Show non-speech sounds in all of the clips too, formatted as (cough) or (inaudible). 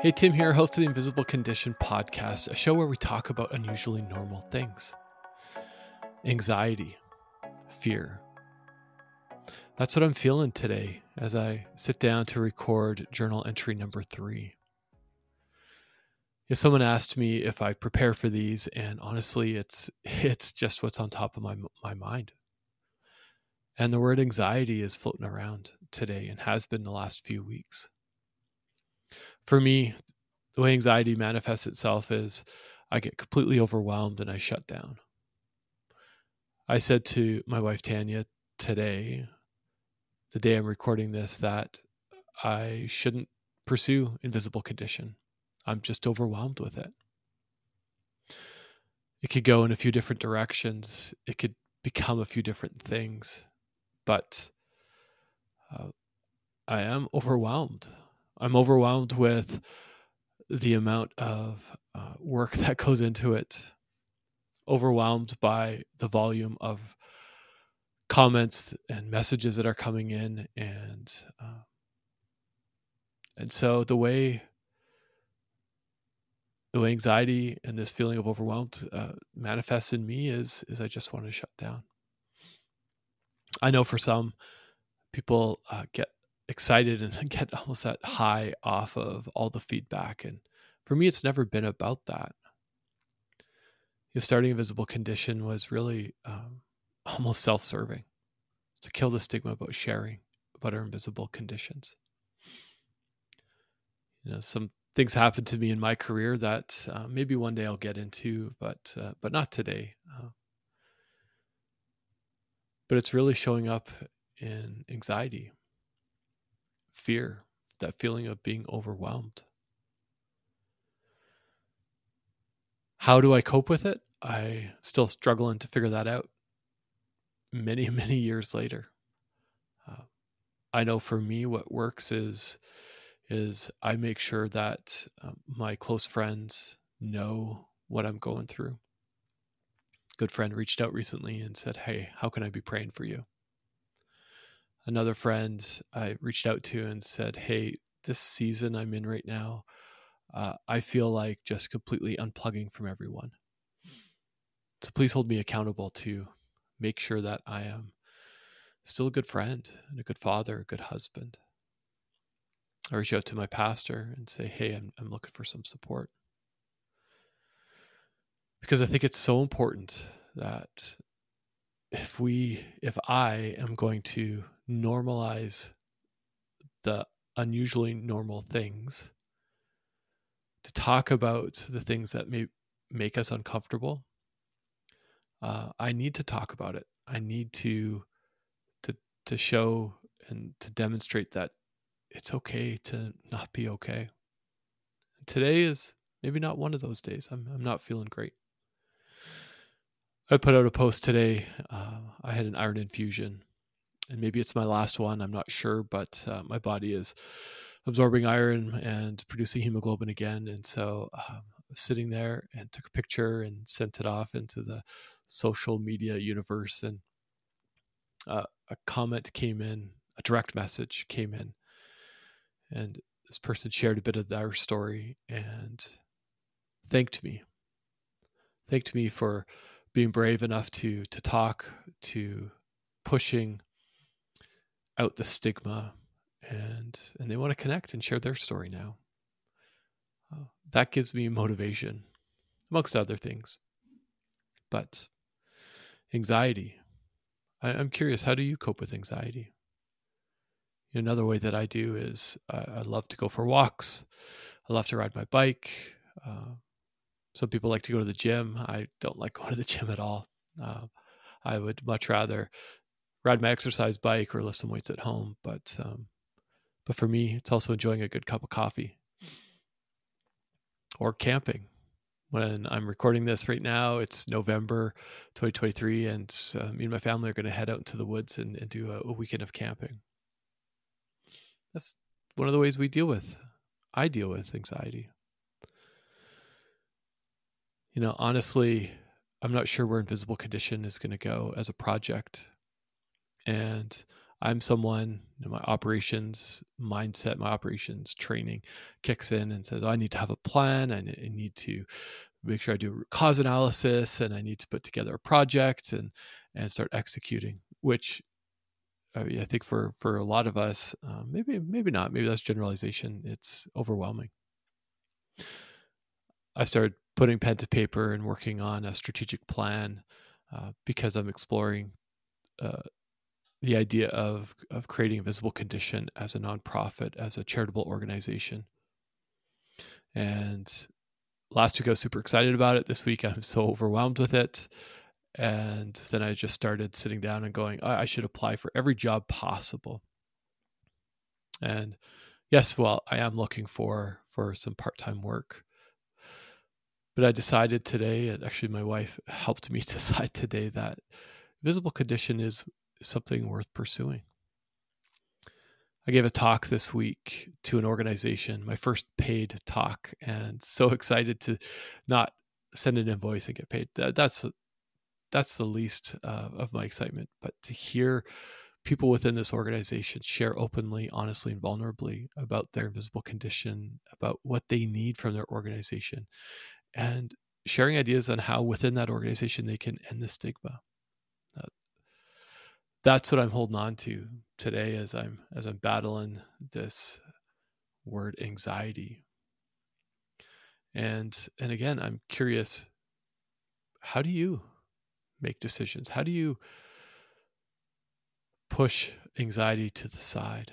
Hey, Tim here, host of the Invisible Condition podcast, a show where we talk about unusually normal things anxiety, fear. That's what I'm feeling today as I sit down to record journal entry number three. If someone asked me if I prepare for these, and honestly, it's it's just what's on top of my my mind. And the word anxiety is floating around today and has been the last few weeks for me, the way anxiety manifests itself is I get completely overwhelmed and I shut down. I said to my wife Tanya today, the day I'm recording this, that I shouldn't pursue invisible condition. I'm just overwhelmed with it. It could go in a few different directions, it could become a few different things, but uh, I am overwhelmed. I'm overwhelmed with the amount of uh, work (laughs) that goes into it, overwhelmed by the volume of comments and messages that are coming in, and uh, and so the way the way anxiety and this feeling of overwhelmed uh, manifests in me is is I just want to shut down. I know for some people uh, get excited and (laughs) get almost that high off of all the feedback. And for me, it's never been about that. You know, starting Invisible Condition was really um, (laughs) almost self serving to kill the stigma about sharing about our invisible conditions. You know, some things happened to me in my career that uh, maybe one day I'll get into, but uh, but not today. Uh, but it's really showing up in anxiety fear, that feeling of being overwhelmed. How do I cope with it? I still struggling to figure that out many, (laughs) many years later. Uh, I know for me, what works is is I make sure that um, my close friends know what I'm going through. Good friend reached out recently and said, "Hey, how can I be praying for you?" Another friend I reached out to and said, Hey, this season I'm in right now, uh, I feel like just completely unplugging from everyone. So please hold me accountable to make sure that I am still a good friend and a good father, a good husband. I reach out to my pastor and say, Hey, I'm, I'm looking for some support. Because I think it's so important that if we, if I am going to normalize the unusually normal things, to talk about the things that may make us uncomfortable, uh, I need to talk about it. I need to to to show and to demonstrate that it's okay to not be okay. Today is maybe not one of those days. I'm I'm not feeling great. I put out a post today. Uh, I had an iron infusion and maybe it's my last one. I'm not sure, but uh, my body is absorbing iron and producing hemoglobin again. And so um, sitting there and took a picture and sent it off into the social media universe. And uh, a comment came in, a direct message came in. And this person shared a bit of their story and thanked me. Thanked me for being brave enough to to talk, to pushing out the stigma and and they want to connect and share their story now. Uh, that gives me motivation amongst other things. But anxiety I, am curious how do you cope with anxiety? Another way that i do is uh, i love to go for walks. I love to ride my bike. Uh, some people like to go to the gym. I don't like (laughs) going to the gym at all. Uh, I would much rather ride my exercise bike or lift some weights at home. But um, but for me, it's also enjoying a good cup of coffee or camping. When I'm recording this right now, it's November 2023, and uh, me and my family are going to head out into the woods and, and do a, a weekend of camping. That's one of the ways we deal with, I deal with anxiety. You know, honestly, I'm not sure where Invisible Condition is going to go as a project and I'm someone, you know, my operations mindset, my operations training kicks in and says, oh, I need to have a plan. And I need to make sure I do cause analysis and I need to put together a project and, and start executing, which I, mean, I think for, for a lot of us, um, maybe, maybe not, maybe that's generalization. It's overwhelming. I started putting pen to paper and working on a strategic plan uh, because I'm exploring uh, the idea of of creating Invisible Condition as a nonprofit, as a charitable organization. And last week I was super excited about it. This week I'm so overwhelmed with it. And then I just started sitting down and going, I should apply for every job possible. And yes, well, I am looking for for some part-time work but I decided today, and actually my wife (laughs) helped me (laughs) decide today that visible condition is something worth pursuing. I gave a talk this week to an organization, my first paid talk, and so (laughs) excited to not send an invoice and get paid. That's that's the least uh, of my excitement, but to hear people within this organization share openly, honestly, and vulnerably about their invisible condition, about what they need from their organization, and sharing ideas on how within that organization they can end the stigma. That's what I'm holding on to today as I'm as I'm battling this word anxiety. And and again, I'm curious how do you make decisions? How do you push anxiety to the side?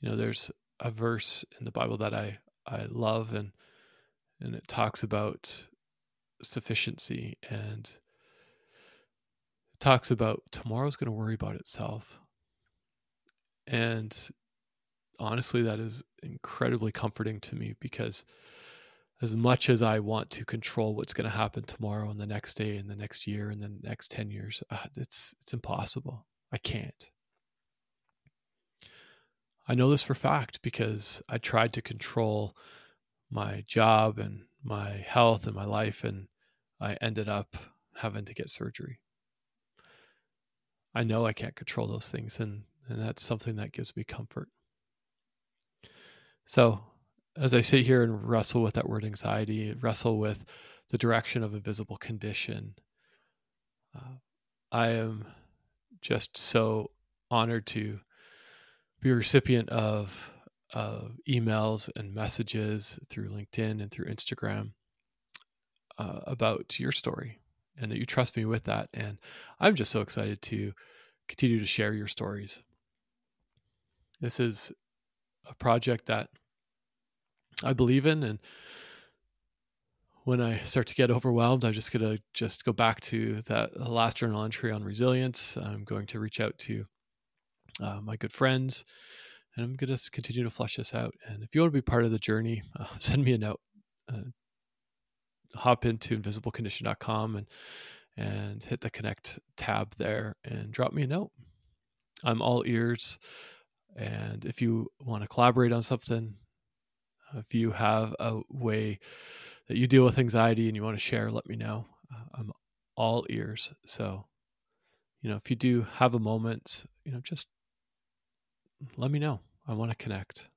You know, there's a verse in the Bible that I I love and and it talks about sufficiency and talks about tomorrow's going to worry about itself. And honestly, that is incredibly comforting to me because as much as I want to control what's going to happen tomorrow and the next day and the next year and the next 10 years, uh, it's it's impossible. I can't. I know this for fact because I tried to control my job and my health and my life, and I ended up having to get surgery. I know I can't control those things, and, and that's something that gives me comfort. So, as I sit here and wrestle with that word anxiety, wrestle with the direction of Invisible Condition, uh, I am just so honored to be a recipient of uh, emails and messages through LinkedIn and through Instagram uh, about your story and that you trust me with that. And I'm just so excited to continue to share your stories. This is a project that I believe in. And when I start to get overwhelmed, I'm just going to just go back to that last journal entry on resilience. I'm going to reach out to uh, my good friends and I'm going to continue to flesh this out. And if you want to be part of the journey, uh, (laughs) send me a note. Uh, hop into invisiblecondition.com and and hit the connect tab there and drop me a note. I'm all ears. And if you want to collaborate on something, if you have a way that you deal with anxiety and you want to share, let me know. Uh, I'm all ears. So, you know, if you do have a moment, you know, just let me know. I want to connect.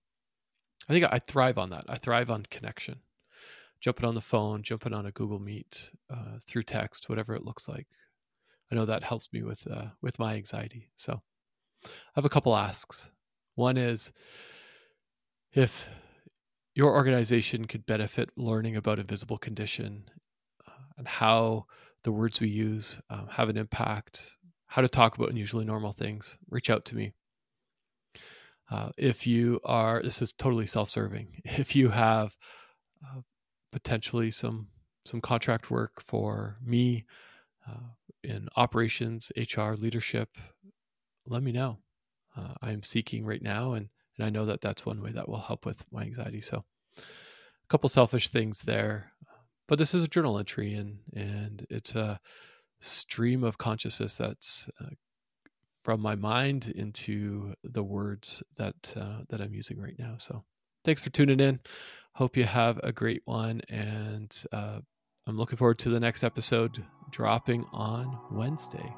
I think I thrive on that. I thrive on connection. Jumping on the phone, jumping on a Google Meet, uh, through text, whatever it looks like. I know that helps me with uh, with my anxiety. So, I have a couple asks. One is if your organization could benefit learning about invisible condition uh, and how the words we use um, have an impact, how to talk about unusually normal things, reach out to me. Uh, if you are, this is totally self-serving. (laughs) If you have uh, potentially some some contract work for me uh, in operations, HR, leadership, let me know. Uh, I'm seeking right now, and and I know that that's one way that will help with my anxiety. So, a couple selfish things there, but this is a journal entry, and and it's a stream of consciousness that's uh, from my mind into the words that uh, that I'm using right now. So thanks for tuning in. Hope you have a great one, and uh, I'm looking forward to the next episode dropping on Wednesday.